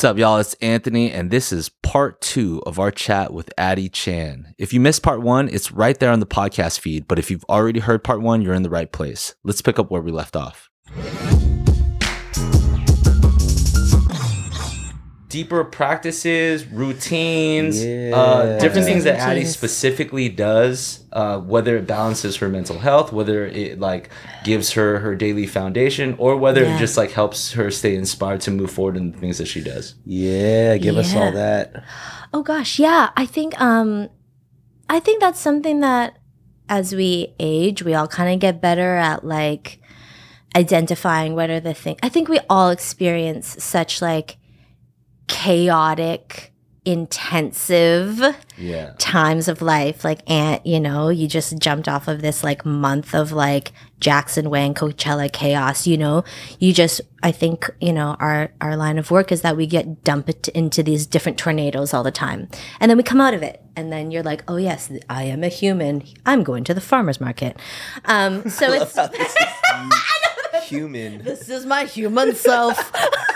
What's up, y'all? It's Anthony, and this is part two of our chat with Addy Chan. If you missed part one, it's right there on the podcast feed, but if you've already heard part one, you're in the right place. Let's pick up where we left off. Deeper practices, routines, uh, different things that Addy specifically does, uh, whether it balances her mental health, whether it like gives her her daily foundation, or whether Yeah. it just like helps her stay inspired to move forward in the things that she does. Yeah, give us all that. Oh gosh, yeah. I think um I think that's something that as we age, we all kind of get better at like identifying what are the things. I think we all experience such like chaotic, intensive Yeah. times of life like and you know you just jumped off of this like month of like jackson wang coachella chaos you know you just i think you know our our line of work is that we get dumped into these different tornadoes all the time and then we come out of it and then you're like oh yes i am a human i'm going to the farmers market um so it's Human. this is my human self.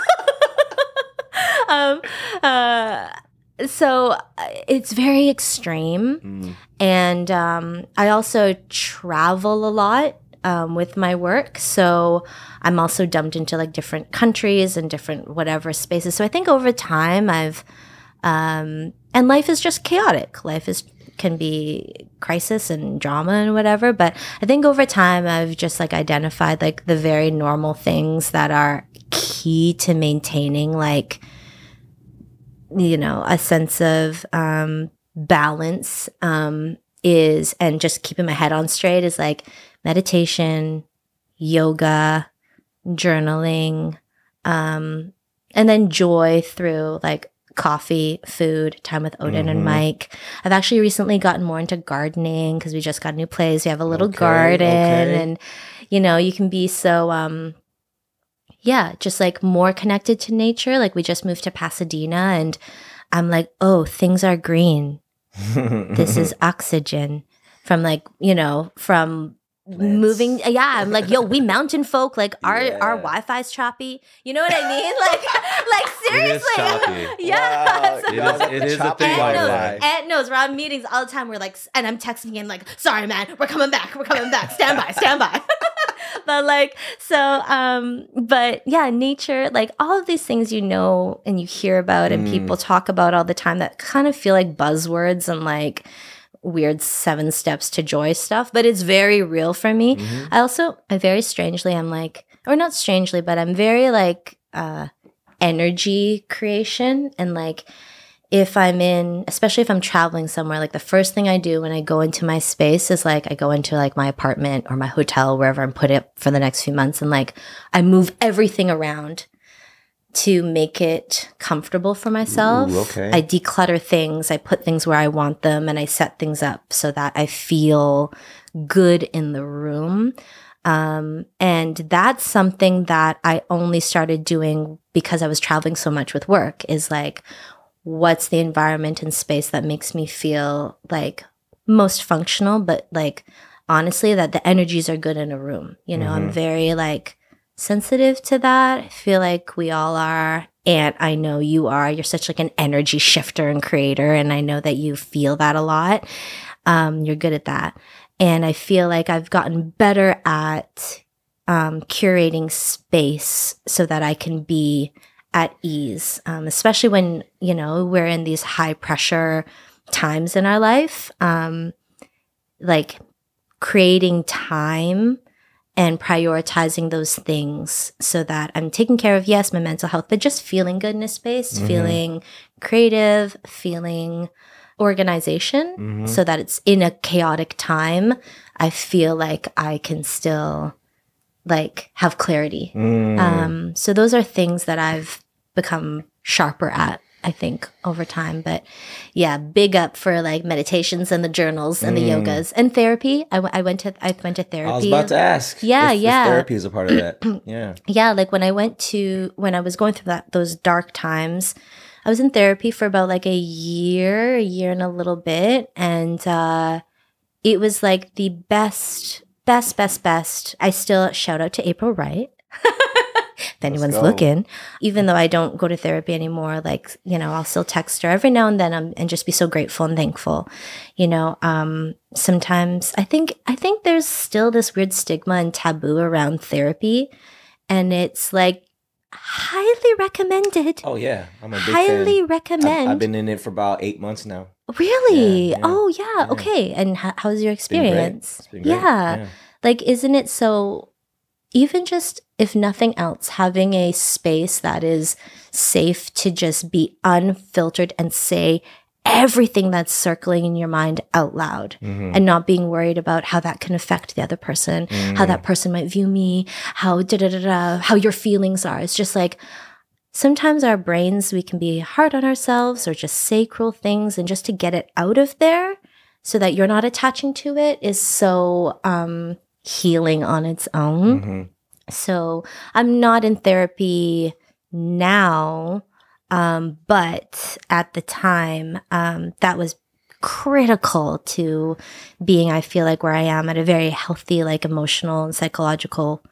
um, uh, so uh, it's very extreme, Mm. and um, I also travel a lot. Um, with my work, so I'm also dumped into like different countries and different whatever spaces. So I think over time I've, um, and life is just chaotic. Life is can be crisis and drama and whatever. But I think over time I've just like identified like the very normal things that are key to maintaining like you know a sense of um balance um is and just keeping my head on straight is like meditation yoga journaling um and then joy through like coffee food time with odin Mhm. and mike i've actually recently gotten more into gardening because we just got a new place we have a little Okay, garden okay. and you know you can be so um yeah, just like more connected to nature. Like we just moved to Pasadena and I'm like, oh, things are green. This is oxygen from like, you know, from Plants. moving yeah i'm like yo we mountain folk like our our Yeah. wi-fi's choppy you know what i mean like like seriously yeah Wow, so- It is- it is a choppy thing Ed like knows, that. Ed knows we're on meetings all the time. We're like, and I'm texting him like, sorry, man, we're coming back. We're coming back. Stand by, stand by. but like, so, um, but yeah, nature, like all of these things you know and you hear about and Mm. people talk about all the time that kind of feel like buzzwords and like weird seven steps to joy stuff, but it's very real for me. Mhm. I also, I very strangely, I'm like, or not strangely, but I'm very like, uh, energy creation and like, if I'm in, especially if I'm traveling somewhere, like the first thing I do when I go into my space is like I go into like my apartment or my hotel, wherever I'm put it for the next few months, and like I move everything around to make it comfortable for myself. Ooh, okay. I declutter things, I put things where I want them, and I set things up so that I feel good in the room. Um, and that's something that I only started doing because I was traveling so much with work is like, what's the environment and space that makes me feel like most functional, but like honestly, that the energies are good in a room. You know, I'm Mhm. very like sensitive to that. I feel like we all are. And I know you are. You're such like an energy shifter and creator. And I know that you feel that a lot. Um, you're good at that. And I feel like I've gotten better at um, curating space so that I can be at ease, um, especially when, you know, we're in these high pressure times in our life. Um, like creating time and prioritizing those things so that I'm taking care of, yes, my mental health, but just feeling good in a space, Mhm. feeling creative, feeling organization Mhm. so that it's in a chaotic time i feel like i can still like have clarity Mm. um so those are things that i've become sharper at i think over time but yeah big up for like meditations and the journals and the Mm. yogas and therapy I, w- I went to i went to therapy I was about to ask. Yeah, if- if yeah. therapy is a part of that. Yeah. yeah like when i went to when i was going through that those dark times i was in therapy for about like a year a year and a little bit and uh it was like the best best best best i still shout out to april wright if anyone's looking. Even though I don't go to therapy anymore, like, you know, I'll still text her every now and then um, and just be so grateful and thankful. You know, um, sometimes I think I think there's still this weird stigma and taboo around therapy. And it's like highly recommended. Oh yeah, I'm a big highly fan. recommend. I've, I've been in it for about eight months now. really? Yeah, yeah, oh yeah. yeah. Okay. And how, how's your It's been great. experience? It's been great. Yeah. Like, isn't it so? Even just if nothing else, having a space that is safe to just be unfiltered and say everything that's circling in your mind out loud Mhm. and not being worried about how that can affect the other person, how Mm. that person might view me, how da da da da, how your feelings are. It's just like sometimes our brains, we can be hard on ourselves or just say cruel things, and just to get it out of there so that you're not attaching to it is so um, healing on its own. Mhm. So I'm not in therapy now, um, but at the time, um, that was critical to being, I feel like, where I am at a very healthy, like emotional and psychological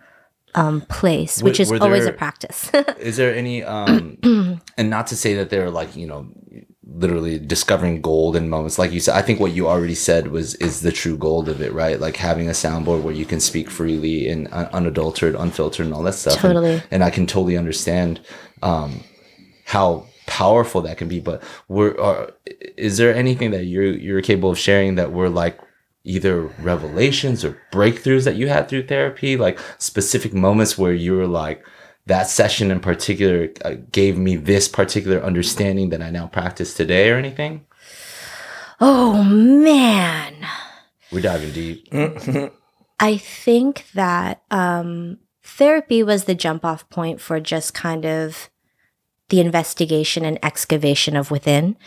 um, place, which is always a practice. Is there any um and not to say that they're like, you know, literally discovering gold in moments like you said. I think what you already said was is the true gold of it, right? Like having a soundboard where you can speak freely and un- unadulterated, unfiltered and all that stuff. And- Totally. And, I can totally understand um how powerful that can be, but we're are, is there anything that you're you're capable of sharing that were like either revelations or breakthroughs that you had through therapy like specific moments where you were like that session in particular uh, gave me this particular understanding that I now practice today or anything? oh, man. We're diving deep. I think that um, therapy was the jump off point for just kind of the investigation and excavation of within.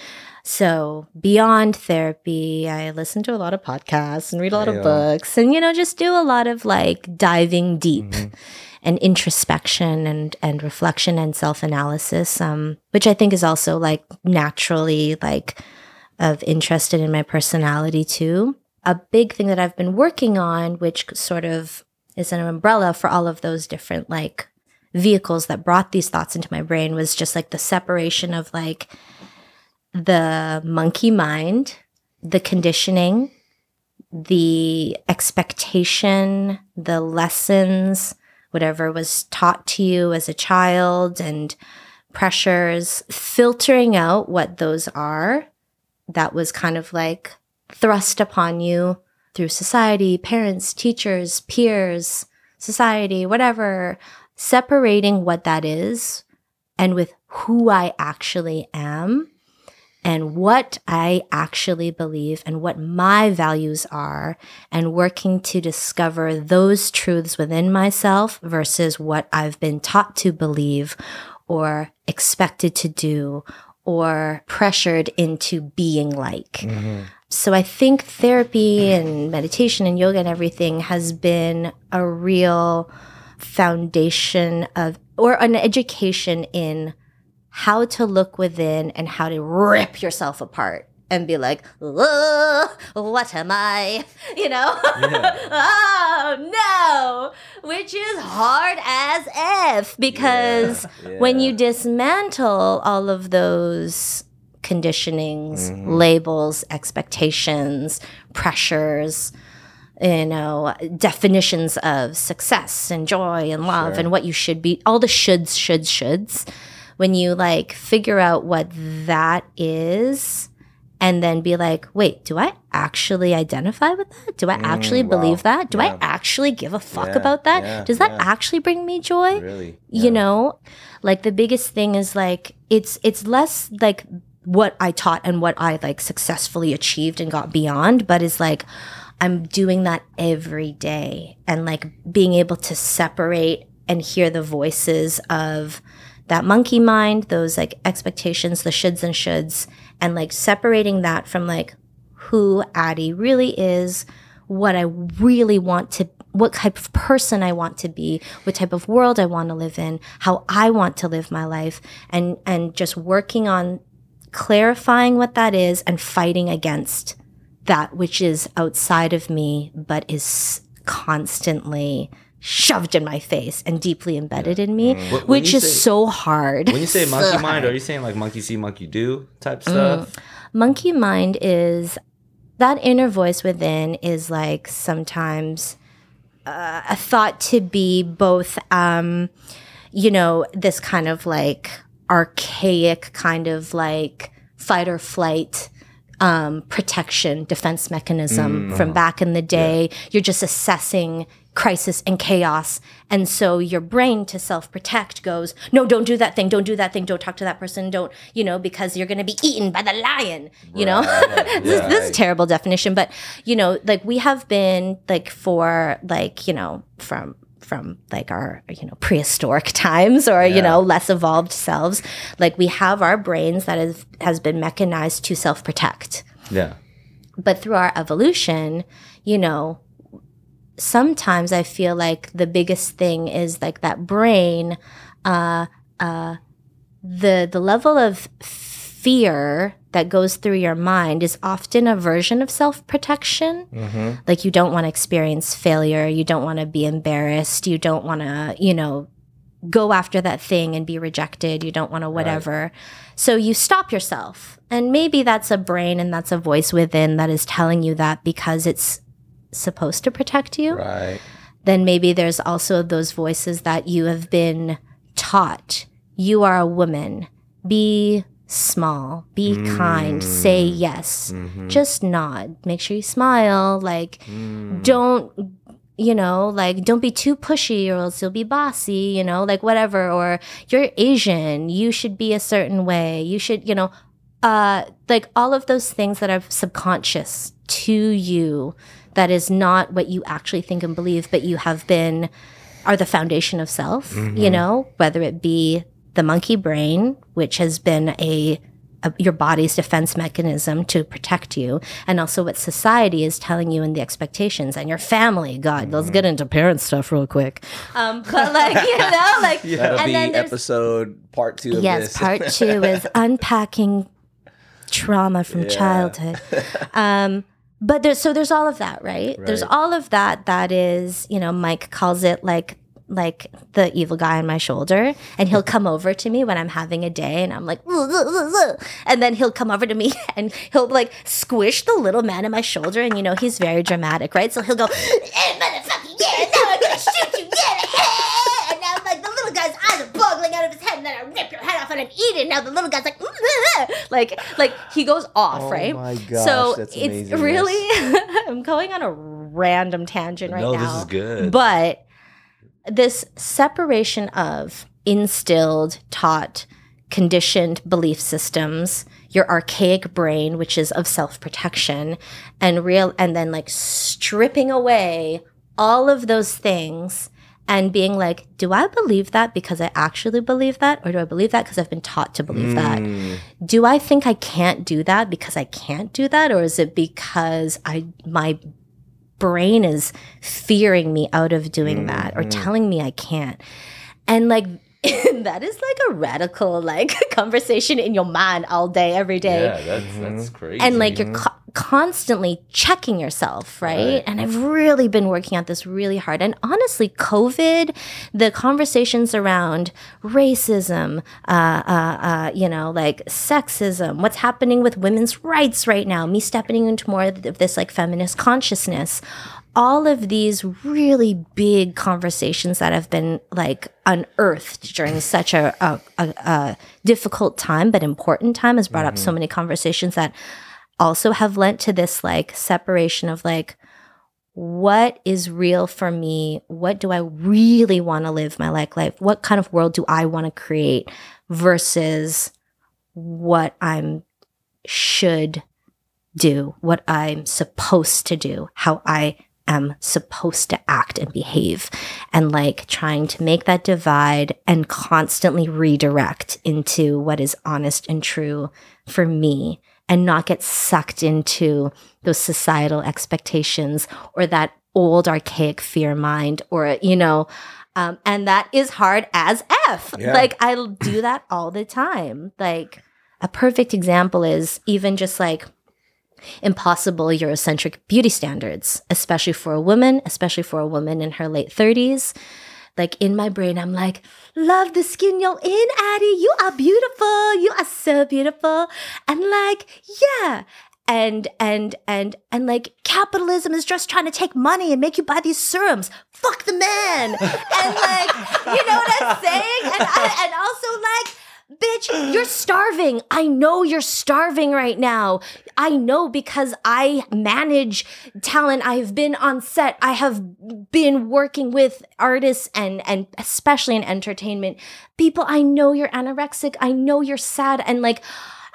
So, beyond therapy, I listen to a lot of podcasts and read a lot Yeah. of books and, you know, just do a lot of like diving deep Mhm. and introspection and, and reflection and self analysis, um, which I think is also like naturally like of interested in my personality too. A big thing that I've been working on, which sort of is an umbrella for all of those different like vehicles that brought these thoughts into my brain, was just like the separation of like the monkey mind, the conditioning, the expectation, the lessons, whatever was taught to you as a child, and pressures, filtering out what those are that was kind of like thrust upon you through society, parents, teachers, peers, society, whatever, separating what that is and with who I actually am and what I actually believe and what my values are, and working to discover those truths within myself versus what I've been taught to believe or expected to do or pressured into being like. Mhm. So I think therapy and meditation and yoga and everything has been a real foundation of or an education in how to look within and how to rip yourself apart and be like, "Ugh, what am I? You know? oh no, which is hard as F because Yeah, when you dismantle all of those conditionings, Mhm. labels, expectations, pressures, you know, definitions of success and joy and love Sure. and what you should be, all the shoulds, shoulds, shoulds. When you like figure out what that is and then be like, wait, do I actually identify with that? Do I actually Mm, wow. believe that? Do I actually give a fuck Yeah, about that? yeah, Does that yeah. actually bring me joy? Really? you know like the biggest thing is like it's it's less like what i taught and what i like successfully achieved and got beyond but is like i'm doing that every day and like being able to separate and hear the voices of that monkey mind those like expectations the shoulds and shoulds and like separating that from like who addy really is what i really want to what type of person I want to be, what type of world I want to live in, how I want to live my life, and and just working on clarifying what that is and fighting against that which is outside of me but is constantly shoved in my face and deeply embedded in me, when which is say- so hard. When you say monkey So mind, hard. are you saying like monkey see, monkey do type stuff? monkey mind is that inner voice within is like sometimes uh, a thought to be both um you know this kind of like archaic kind of like fight or flight um, protection defense mechanism from back in the day you're just assessing crisis and chaos. And so your brain to self-protect goes no don't do that thing. Don't do that thing. Don't talk to that person. Don't you know because you're going to be eaten by the lion you know? This, this is a terrible definition but you know like we have been like for like you know from from like our you know prehistoric times or you know less evolved selves like we have our brains that has has been mechanized to self-protect. Yeah. but through our evolution, you know, sometimes I feel like the biggest thing is like that brain, uh, uh, the the level of fear that goes through your mind is often a version of self protection. Like you don't want to experience failure, you don't want to be embarrassed, you don't want to, you know, go after that thing and be rejected. You don't want to whatever. So you stop yourself. And maybe that's a brain and that's a voice within that is telling you that because it's supposed to protect you. Right. Then maybe there's also those voices that you have been taught. You are a woman. Be small, be kind, say mm. yes. Mm-hmm. Just nod. Make sure you smile. Like, mm. don't you know, like don't be too pushy or else you'll be bossy, you know, like whatever. Or you're Asian, you should be a certain way. You should, you know, uh, like all of those things that are subconscious to you that is not what you actually think and believe, but you have been are the foundation of self, you know, whether it be the monkey brain, which has been a, a your body's defense mechanism to protect you, and also what society is telling you and the expectations and your family. God, let's get into parent stuff real quick. Um, but like you know, like That'll and be then episode part two of yes, this. part two is unpacking trauma from childhood. Um, but there's so there's all of that, right? There's all of that that is, you know, Mike calls it like like the evil guy on my shoulder and he'll come over to me when I'm having a day and I'm like "Ugh, ugh, ugh, ugh." and then he'll come over to me and he'll like squish the little man on my shoulder and you know he's very dramatic right so he'll go hey motherfucker yeah now I'm gonna shoot you yeah and now like the little guy's eyes are boggling out of his head and then I rip your head off and I'm eating. Now the little guy's like mm-hmm. like like he goes off Oh right? my gosh, so that's it's amazing, really I'm going on a random tangent right no, now this is good. but this separation of instilled, taught, conditioned belief systems, your archaic brain, which is of self protection, and real, and then like stripping away all of those things and being like, do I believe that because I actually believe that? Or do I believe that because I've been taught to believe that? Mm. Do I think I can't do that because I can't do that? Or is it because I, my brain is fearing me out of doing that or mm-hmm. telling me I can't. And like that is like a radical like conversation in your mind all day every day yeah, that's that's crazy. and like you're co- constantly checking yourself right? and i've really been working at this really hard and honestly covid the conversations around racism uh, uh, uh, you know like sexism what's happening with women's rights right now me stepping into more of this like feminist consciousness all of these really big conversations that have been like unearthed during such a, a, a, a difficult time but important time has brought up so mm-hmm. many conversations that also have lent to this like separation of like what is real for me? What do i really want to live my like life? What kind of world do i want to create versus what i'm should do what i'm supposed to do how i am supposed to act and behave and like trying to make that divide and constantly redirect into what is honest and true for me and not get sucked into those societal expectations or that old archaic fear mind or you know um, and that is hard as f Yeah. like i do that all the time like a perfect example is even just like impossible Eurocentric beauty standards, especially for a woman, especially for a woman in her late 30s. Like in my brain, I'm like, love the skin you're in, Addy. You are beautiful. You are so beautiful. And like, yeah. And and and and like capitalism is just trying to take money and make you buy these serums. Fuck the man. And like, you know what I'm saying? And I, and also like Bitch, you're starving. I know you're starving right now. I know because I manage talent. I've been on set. I have been working with artists and and especially in entertainment. People, I know you're anorexic. I know you're sad and like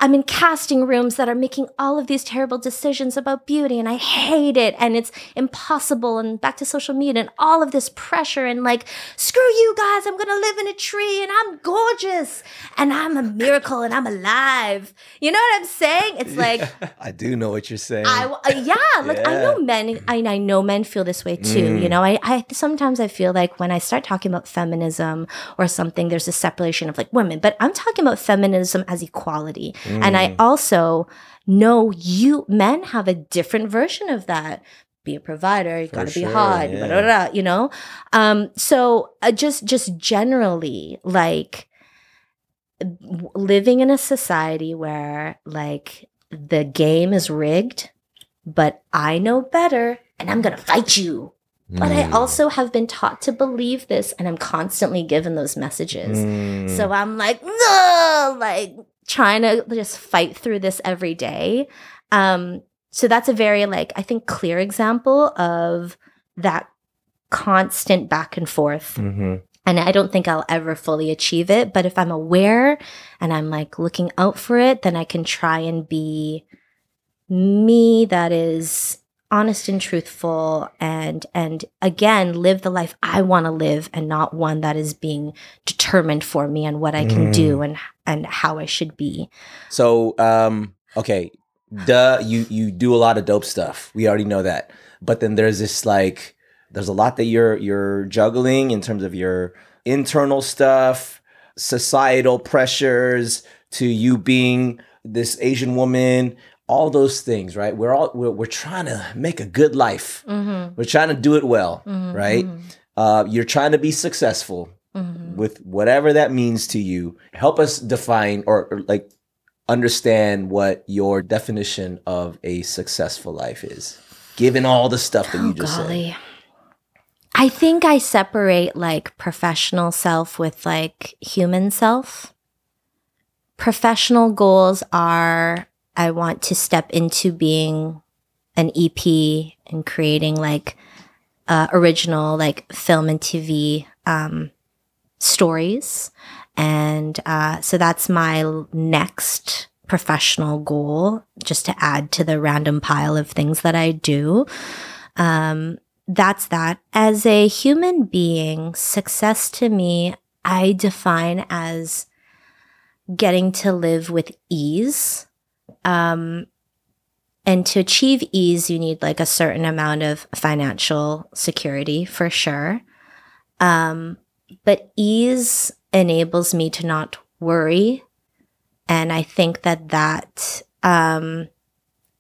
I'm in casting rooms that are making all of these terrible decisions about beauty and I hate it and it's impossible and back to social media and all of this pressure and like, screw you guys, I'm gonna live in a tree and I'm gorgeous and I'm a miracle and I'm alive. You know what I'm saying? It's like, I do know what you're saying. I, uh, yeah, like I know Yeah. men, I, I know men feel this way too. You know, I, I sometimes I feel like when I start talking about feminism or something, there's a separation of like women, but I'm talking about feminism as equality. And I also know you men have a different version of that. Be a provider, you For gotta be hard, yeah. blah, blah, blah, you know? Um, so uh, just just generally like living in a society where like the game is rigged, but I know better and I'm gonna fight you. But I Mm. also have been taught to believe this and I'm constantly given those messages. Mm. So I'm like, no, like trying to just fight through this every day. Um, so that's a very like I think clear example of that constant back and forth. Mhm. And I don't think I'll ever fully achieve it. But if I'm aware and I'm like looking out for it, then I can try and be me that is honest and truthful and and again live the life I want to live and not one that is being determined for me and what I can do and and how I should be. So, um, okay, duh, you you do a lot of dope stuff. We already know that. But then there's this like there's a lot that you're you're juggling in terms of your internal stuff, societal pressures to you being this Asian woman, all those things, right? We're all we're, we're trying to make a good life. Mm-hmm. We're trying to do it well, right? Uh, you're trying to be successful Mm-hmm. with whatever that means to you. Help us define or, or like understand what your definition of a successful life is, given all the stuff that you Oh, just said. I think I separate like professional self with like human self. Professional goals are I want to step into being an EP and creating like uh, original like film and TV um, stories. And uh, so that's my next professional goal, just to add to the random pile of things that I do. Um, that's that. As a human being, success to me, I define as getting to live with ease. Um, and to achieve ease, you need like a certain amount of financial security for sure. Um, but ease enables me to not worry. And I think that that um,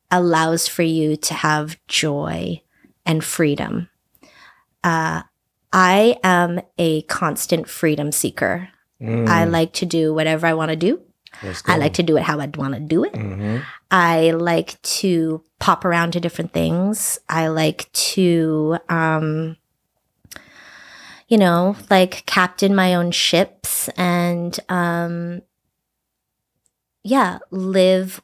allows for you to have joy and freedom. Uh, I am a constant freedom seeker. Mm, I like to do whatever I want to do. I like to do it how I'd want to do it. Mhm. I like to pop around to different things. I like to, um, you know, like captain my own ships and, um, yeah, live,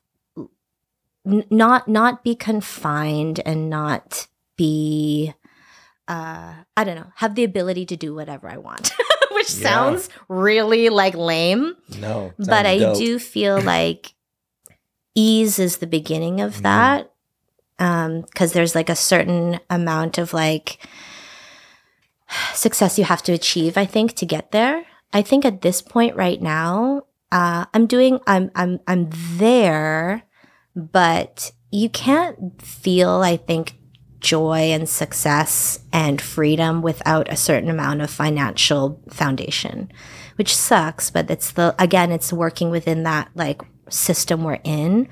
n- not not be confined and not be, uh, I don't know, have the ability to do whatever I want, which Yeah. sounds really like lame No, but I dope. do feel like ease is the beginning of Mhm. that. Um, because there's like a certain amount of like success you have to achieve, I think, to get there. I think at this point right now, uh, I'm doing I'm I'm I'm there, but you can't feel, I think, joy and success and freedom without a certain amount of financial foundation which sucks but it's the again it's working within that like system we're in.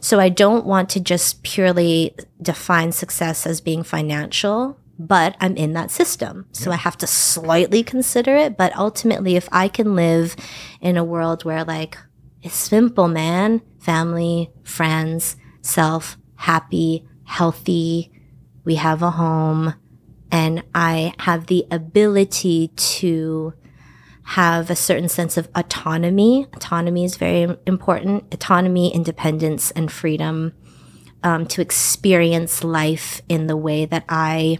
So I don't want to just purely define success as being financial, but I'm in that system. So I have to slightly consider it. But ultimately, if I can live in a world where, like, it's simple, man family, friends, self, happy, healthy, we have a home, and I have the ability to have a certain sense of autonomy. Autonomy is very important. Autonomy, independence, and freedom um, to experience life in the way that I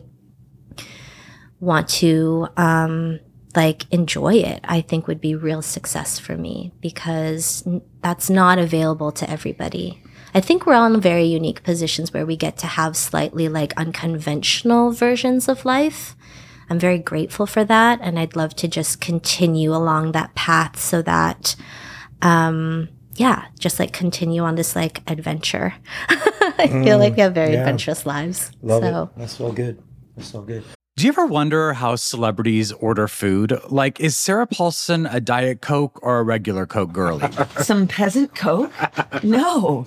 want to um, like enjoy it. I think would be real success for me because that's not available to everybody. I think we're all in very unique positions where we get to have slightly like unconventional versions of life. I'm very grateful for that. And I'd love to just continue along that path so that, um, yeah, just like continue on this like adventure. I feel like we have very yeah. adventurous lives. Love so. it. That's so good. That's so good. Do you ever wonder how celebrities order food? Like, is Sarah Paulson a Diet Coke or a regular Coke girlie? Some peasant coke? No.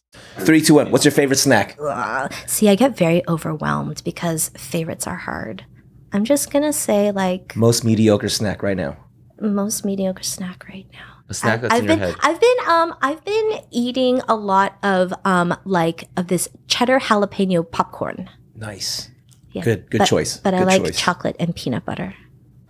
Three, two, one. What's your favorite snack? See, I get very overwhelmed because favorites are hard. I'm just gonna say like Most mediocre snack right now. most mediocre snack right now. A snack I- that's I've in your been, head. I've been, um, I've been eating a lot of, um, like of this cheddar jalapeno popcorn. Nice. Yeah, Good- good but- choice. But I Good like choice. chocolate and peanut butter.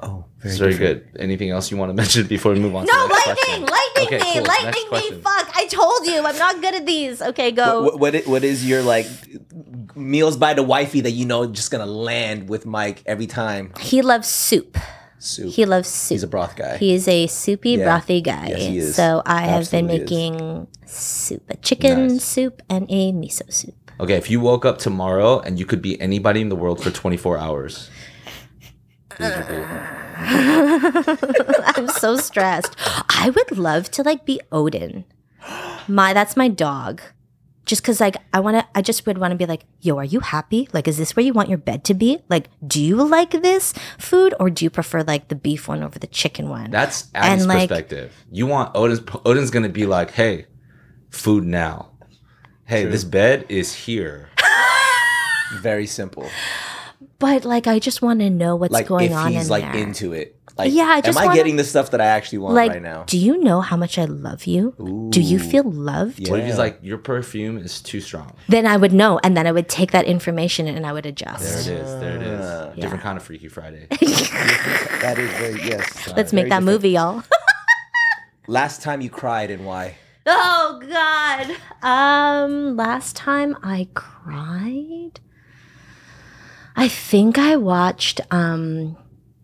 Oh, very, It's very good. Anything else you want to mention before we move on? to No, the next lightning, question? lightning Okay, me, cool. Lightning me. Fuck! I told you, I'm not good at these. Okay, go. What, what, what is your like meals by the wifey that you know just gonna land with Mike every time? He loves soup. Soup. He loves soup. He's a broth guy. He is a soupy, Yeah. brothy guy. Yes, he is. So I have been Absolutely is. making soup, a chicken Nice. soup and a miso soup. Okay, if you woke up tomorrow and you could be anybody in the world for 24 hours, who would you be? I'm so stressed. I would love to like be Odin. My that's my dog. Just cause like I wanna I just would wanna be like, yo, are you happy? Like, is this where you want your bed to be? Like, do you like this food or do you prefer like the beef one over the chicken one? That's Abby's And, like- perspective. You want Odin's Odin's gonna be like, hey, food now. Hey, this bed is here. very simple. But like I just wanna know what's going on. Like going if on he's in like there. into it. Like, Yeah, I just am I wanna- getting the stuff that I actually want like, right now? do you know how much I love you? Do you feel loved? What if he's like, your perfume is too strong? Then I would know, and then I would take that information and I would adjust. There it is. There it is. Ah. Different kind of Freaky Friday. That is very yes. Let's make that movie, y'all. Last time you cried and why? Oh God. Um last time I cried I think I watched um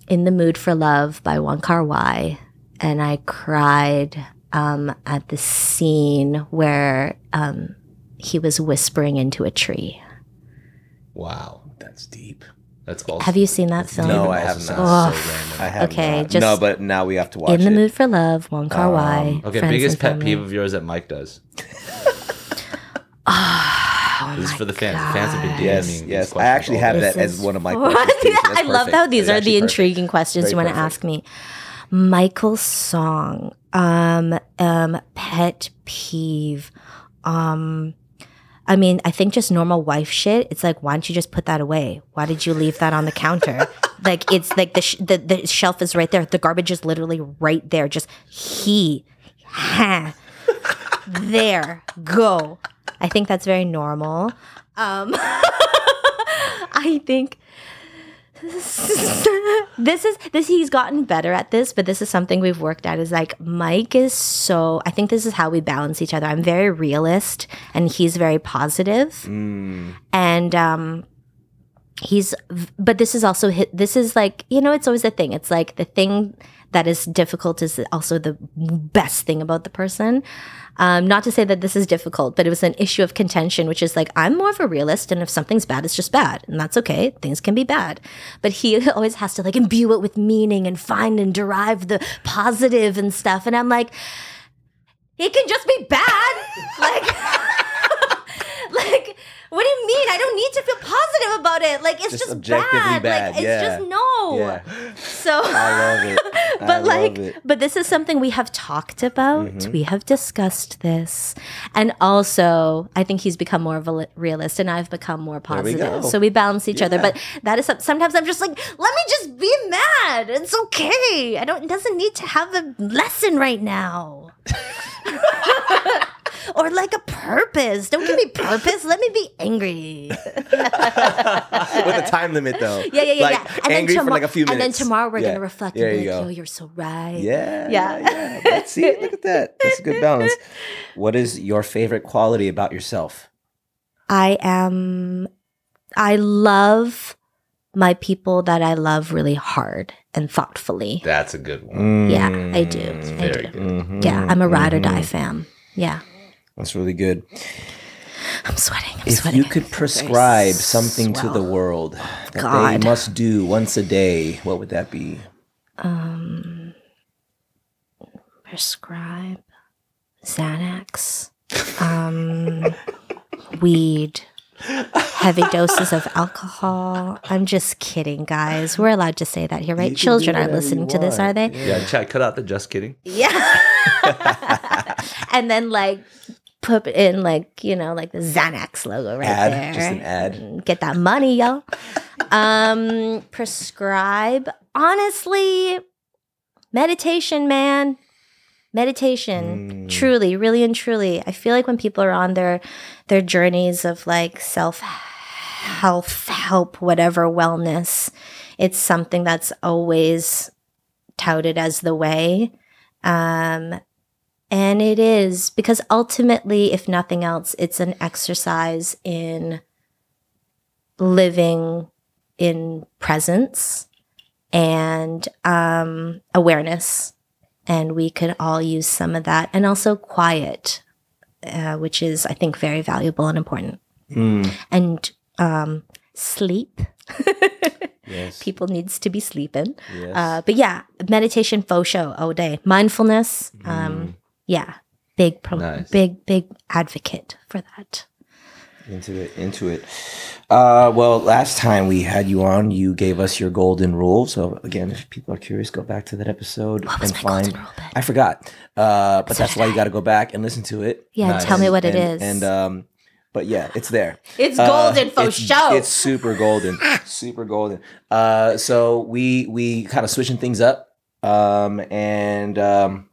In the Mood for Love by Wong Kar Wai and I cried um at the scene where um he was whispering into a tree. Wow. That's deep. That's awesome. Have you seen that film? No, I have sounds not. so. I have Okay, not. just- no, but now we have to watch In the it. Mood for Love, Wong Kar Wai. Um, Okay, biggest pet Family. peeve of yours that Mike does. Oh this is for the fans. The fans have been DMing. Yes, these yes. I actually have day. that as one of my questions. too, so that's I love perfect. how these are the perfect. intriguing questions Very you want to ask me. Michael's song, um, um, pet peeve. Um, I mean, I think just normal wife shit. It's like, why don't you just put that away? Why did you leave that on the counter? like, it's like the, sh- the the shelf is right there. The garbage is literally right there. Just he, ha, there, go. I think that's very normal. Um, I think this is this he's gotten better at this but this is something we've worked at is like mike is so i think this is how we balance each other. I'm very realist and he's very positive. And um he's but this is also hi- this is like you know it's always a thing. It's like the thing that is difficult is also the best thing about the person um, not to say that this is difficult but it was an issue of contention which is like i'm more of a realist and if something's bad it's just bad and that's okay. Things can be bad. But he always has to like imbue it with meaning and find and derive the positive and stuff and i'm like it can just be bad. Like like what do you mean i don't need to feel positive about it like it's Just just, objectively bad. bad, like it's yeah. just no Yeah. so I love it. I but like it. but this is something we have talked about Mm-hmm. we have discussed this and also i think he's become more of a realist and i've become more we positive go. so we balance each other but that is sometimes i'm just like let me just be mad it's okay i don't it doesn't need to have a lesson right now or like a purpose don't give me purpose let me be angry With a time limit though. yeah yeah yeah like, yeah and angry then, for like a few minutes. and then tomorrow we're Yeah. gonna reflect There and be you like go. yo you're so right Yeah, Yeah. yeah, yeah. Let's see. Look at that. That's a good balance. What is your favorite quality about yourself? I am, I love my people that I love really hard and thoughtfully. That's a good one. Yeah, I do. Mm, I Very do. good. mhm, Yeah, I'm a ride or die fam. Yeah, That's really good. I'm sweating. I'm If sweating. you could prescribe something to the world that God. they must do once a day, what would that be? um, prescribe Xanax, um, weed, heavy doses of alcohol. I'm just kidding, guys. We're allowed to say that here, right? Children aren't listening to this, are want. they? Yeah, Chad, cut out the just kidding. Yeah. and then like put in like, you know, like the Xanax logo right Ad, there. just an ad. Get that money, yo. um prescribe honestly meditation, man. Meditation. Mm. Truly, really and truly. I feel like when people are on their their journeys of like self health, help, whatever, wellness, it's something that's always touted as the way. Um, and it is because ultimately, if nothing else, it's an exercise in living in presence and um, awareness. And we could all use some of that. And also quiet, uh, which is, I think, very valuable and important. Mm, And um, sleep. yes. People needs to be sleeping. yes. Uh, but yeah, meditation, faux show all day. Mindfulness, um, yeah, big, pro- Nice. big, big advocate for that. into it into it. Uh well last time we had you on you gave us your golden rule. So again if people are curious go back to that episode What was and my golden find rule, i forgot. Uh but that's why you got to go back and listen to it. Yeah, Nice. tell me what it and, is. and um but yeah it's there. It's Uh, golden for it's, show. it's super golden. Super golden. Uh so we we kind of switching things up. Um and um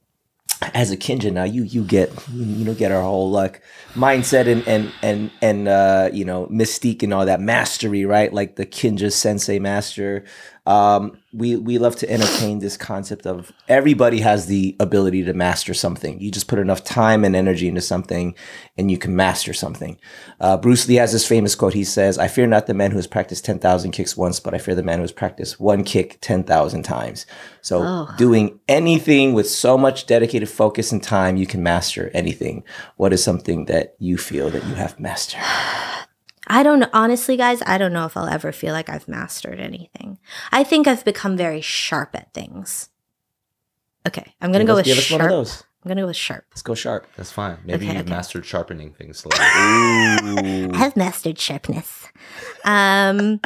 as a kinja now you you get you, know get our whole like mindset and and and and uh you know mystique and all that mastery right? Like the kinja sensei master um we we love to entertain this concept of everybody has the ability to master something. You just put enough time and energy into something and you can master something. Uh, bruce lee has this famous quote. He says i fear not the man who has practiced 10000 kicks once but i fear the man who has practiced one kick 10000 times. So Oh. doing anything with so much dedicated focus and time you can master anything. What is something that you feel that you have mastered I don't. Honestly, guys, I don't know if I'll ever feel like I've mastered anything. I think I've become very sharp at things. Okay, I'm gonna Give go us- with give us one of those I'm gonna go with sharp. let's go sharp That's fine. Maybe Okay, you've okay. mastered sharpening things slowly. Ooh. I've mastered sharpness. Um,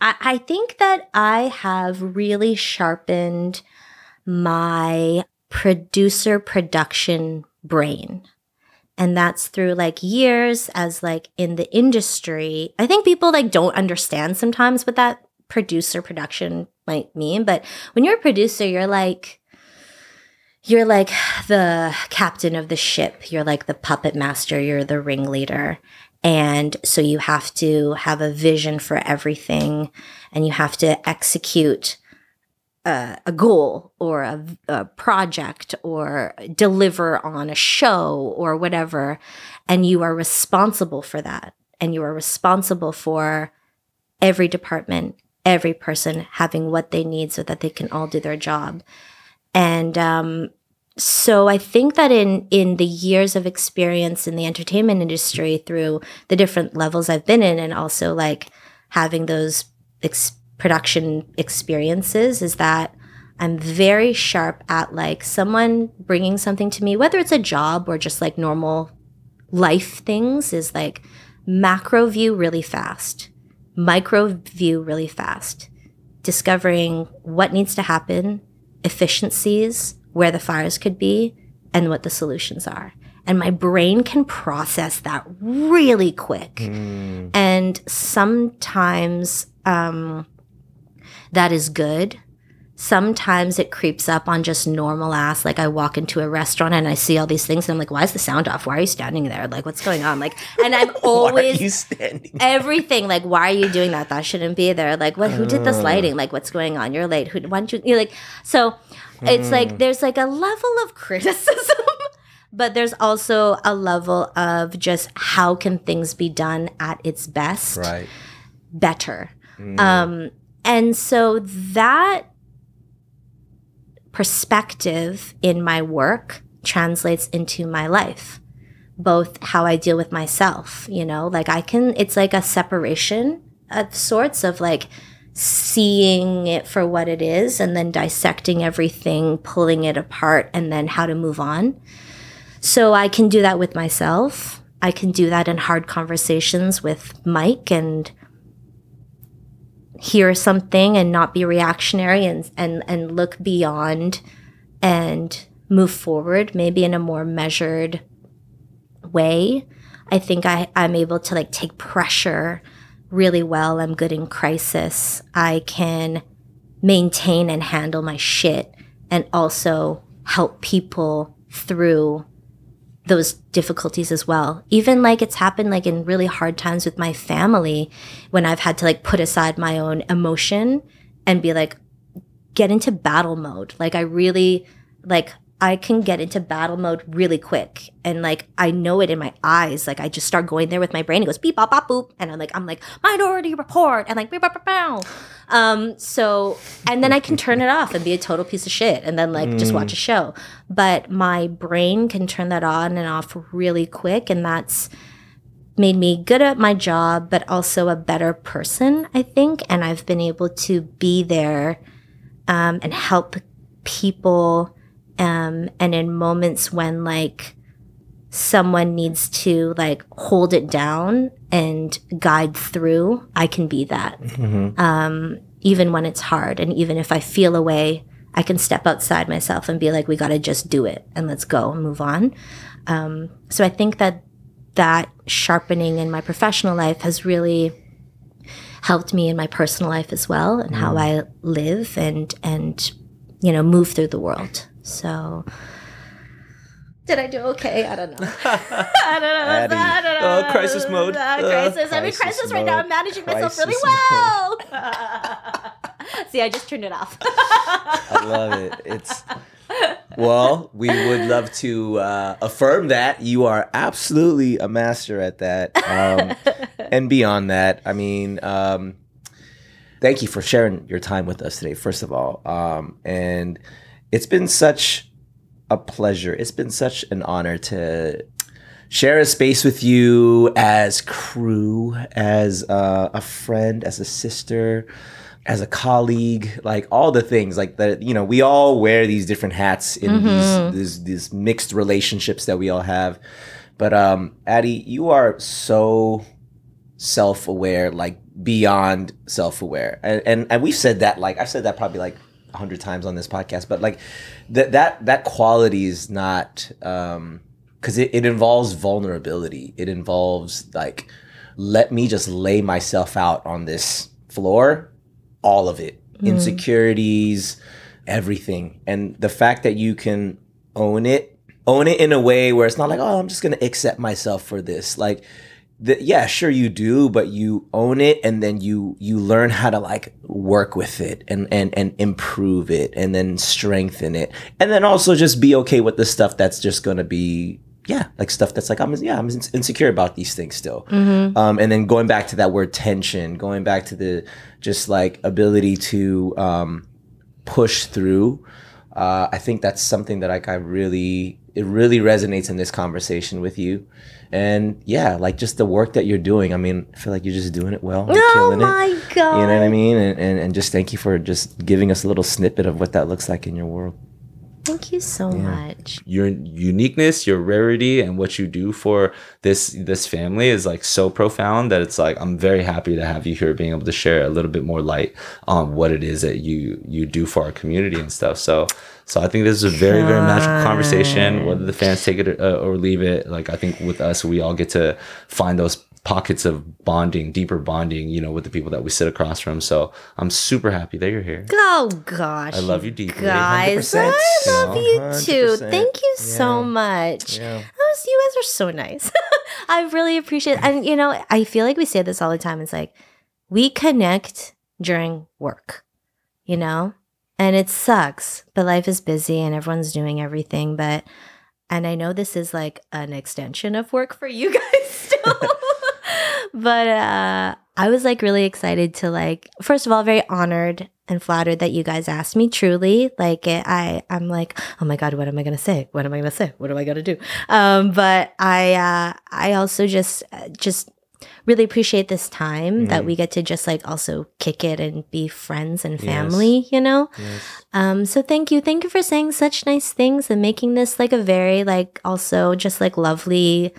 I, I think that I have really sharpened my producer production brain. And that's through like years as like in the industry. I think people like don't understand sometimes what that producer production might mean. But when you're a producer, you're like, you're like the captain of the ship. You're like the puppet master. You're the ringleader. And so you have to have a vision for everything and you have to execute a, a goal or a, a project or deliver on a show or whatever. And you are responsible for that. And you are responsible for every department, every person having what they need so that they can all do their job. And um, so I think that in in the years of experience in the entertainment industry through the different levels I've been in and also like having those ex- production experiences is that I'm very sharp at like someone bringing something to me whether it's a job or just like normal life things is like macro view really fast micro view really fast discovering what needs to happen efficiencies where the fires could be and what the solutions are. And my brain can process that really quick. And sometimes um, that is good. Sometimes it creeps up on just normal ass. Like I walk into a restaurant and I see all these things and I'm like, why is the sound off? Why are you standing there? Like, what's going on? Like, and I'm Why are always you standing? everything like why are you doing that that shouldn't be there like what who did this uh. lighting like what's going on you're late who why don't you you're like so it's like hmm. there's like a level of criticism but there's also a level of just how can things be done at its best Right. better mm. um and so that perspective in my work translates into my life both how I deal with myself, you know, like I can, it's like a separation of sorts of like seeing it for what it is and then dissecting everything, pulling it apart, and then how to move on. So I can do that with myself. I can do that in hard conversations with Mike and hear something and not be reactionary and, and, and look beyond and move forward, maybe in a more measured way. I think I, I'm able to like take pressure really well. I'm good in crisis. I can maintain and handle my shit and also help people through those difficulties as well. Even like it's happened like in really hard times with my family when I've had to like put aside my own emotion and be like get into battle mode. Like I really like I can get into battle mode really quick. And like I know it in my eyes. Like I just start going there with my brain. It goes beep bop bop boop. And I'm like, I'm like, minority report and like beep bop bop bow. Um, so and then I can turn it off and be a total piece of shit and then like just watch a show. But my brain can turn that on and off really quick and that's made me good at my job, but also a better person, I think. And I've been able to be there um, and help people. Um, and in moments when like someone needs to like hold it down and guide through, I can be that. Um, even when it's hard, and even if I feel away, I can step outside myself and be like, "We got to just do it and let's go and move on." Um, so I think that that sharpening in my professional life has really helped me in my personal life as well and how I live and and you know move through the world. So did I do okay? I don't know. I don't know. Addy. I don't know. Oh, crisis mode. Uh, Uh, crisis. I'm in crisis crisis right now. I'm managing myself really Crisis well. See, I just turned it off. I love it. It's well, we would love to uh, affirm that you are absolutely a master at that, um, and beyond that. I mean, um, thank you for sharing your time with us today. First of all, um, and it's been such a pleasure. It's been such an honor to share a space with you as crew, as uh, a friend, as a sister, as a colleague, like all the things like that. You know, we all wear these different hats in these, these these mixed relationships that we all have. But um, Addy, you are so self-aware, like beyond self-aware, and and, and we've said that like I've said that probably like a hundred times on this podcast, but like that that that quality is not um because it, it involves vulnerability. It involves like let me just lay myself out on this floor, all of it, insecurities, everything, and the fact that you can own it, own it in a way where it's not like oh I'm just gonna accept myself for this, like the, yeah, sure you do, but you own it and then you you learn how to like work with it and and and improve it and then strengthen it. And then also just be okay with the stuff that's just going to be yeah, like stuff that's like I'm yeah I'm insecure about these things still. Um, and then going back to that word tension, going back to the just like ability to um, push through. Uh, I think that's something that like I really it really resonates in this conversation with you. And yeah, like just the work that you're doing. I mean, I feel like you're just doing it well. Oh my it. god! You know what I mean? And, and and just thank you for just giving us a little snippet of what that looks like in your world. Thank you so much. your uniqueness, your rarity, and what you do for this this family is like so profound that it's like I'm very happy to have you here, being able to share a little bit more light on what it is that you you do for our community and stuff. So so I think this is a very very magical conversation. Whether the fans take it uh, or leave it, like I think with us, we all get to find those pockets of bonding, deeper bonding, you know, with the people that we sit across from. So I'm super happy that you're here. Oh gosh, I love you deeply. guys. 100%, I love you you know, too. Thank you so much. Yeah. Oh, that was, you guys are so nice. I really appreciate It. And, you know, I feel like we say this all the time. It's like we connect during work, you know? And it sucks, but life is busy and everyone's doing everything. But, and I know this is like an extension of work for you guys still. But uh, I was like really excited to like, first of all, very honored and flattered that you guys asked me truly. Like it, i i'm like oh my god what am i gonna say? What am i gonna say? What am i gonna do? Um but i uh i also just uh, just really appreciate this time that we get to just like also kick it and be friends and family you know? Um so thank you. Thank you for saying such nice things and making this like a very like also just like lovely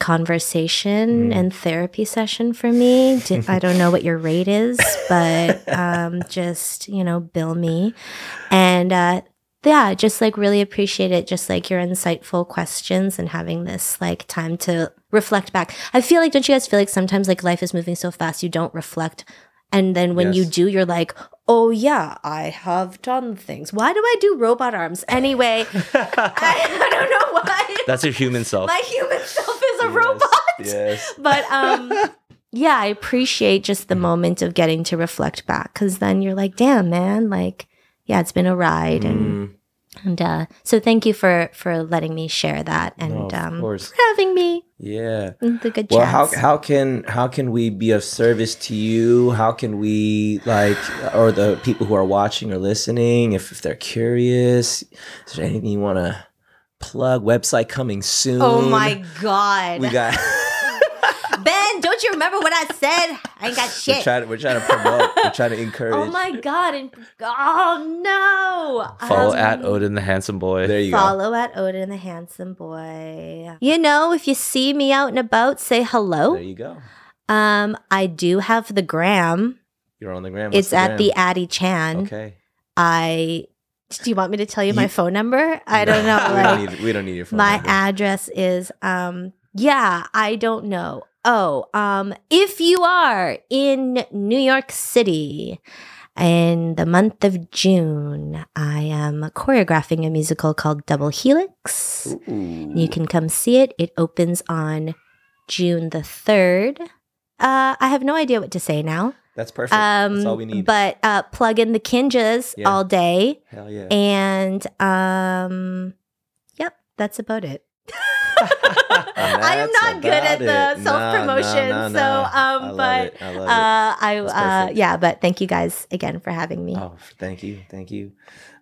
conversation and therapy session for me. I don't know what your rate is, but um, just, you know, bill me. And uh, yeah, just like really appreciate it. Just like your insightful questions and having this like time to reflect back. I feel like, don't you guys feel like sometimes like life is moving so fast, you don't reflect. And then when you do, you're like, oh yeah, I have done things. Why do I do robot arms? Anyway, I, I don't know why. That's your human self. My human self a robot. Yes. But um yeah, I appreciate just the moment of getting to reflect back cuz then you're like, "Damn, man, like yeah, it's been a ride and Mm, and uh so thank you for for letting me share that and no, um for having me Yeah. the good Well, how how can how can we be of service to you? How can we like or the people who are watching or listening if, if they're curious? Is there anything you want to plug? Website coming soon. oh my god. We got. ben, don't you remember what I said? I ain't got we're shit. trying. We're trying to promote. We're trying to encourage. Oh my god. And oh no. Follow Um, at Odin the handsome boy. There you go. Follow at Odin the Handsome Boy. You know, if you see me out and about, say hello. There you go. Um, I do have the gram. You're on the gram. What's it's at the gram? Addy Chan. Okay. I do you want me to tell you, my phone number? I don't know. we, like, don't need, we don't need your phone. Number. My number. address is um yeah, I don't know. Oh, um if you are in New York City in the month of June, I am choreographing a musical called Double Helix. Ooh. You can come see it. It opens on June the 3rd. Uh, I have no idea what to say now. That's perfect. Um, That's all we need. But uh, plug in the Kinjaz Yeah. all day. Hell yeah. And um, yep, that's about it. I am not good at about the it. self promotion. No, no, no, So. I um, love but it. I it. uh, I, uh, yeah, but thank you guys again for having me. Oh, thank you. Thank you.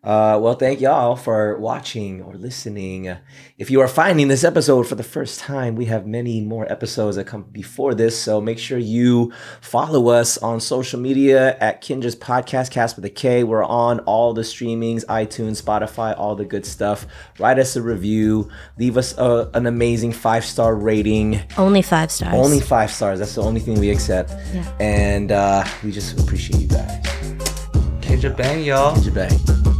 Uh, well, thank y'all for watching or listening. Uh, if you are finding this episode for the first time, we have many more episodes that come before this. So make sure you follow us on social media at Kinjaz Podcast, Cast with a K. We're on all the streamings, iTunes, Spotify, all the good stuff. Write us a review. Leave us a, an amazing five star rating. Only five stars. Only five stars. That's the only thing we accept. Yeah. And uh, we just appreciate you guys. Kinja bang, y'all. Kinja Bang.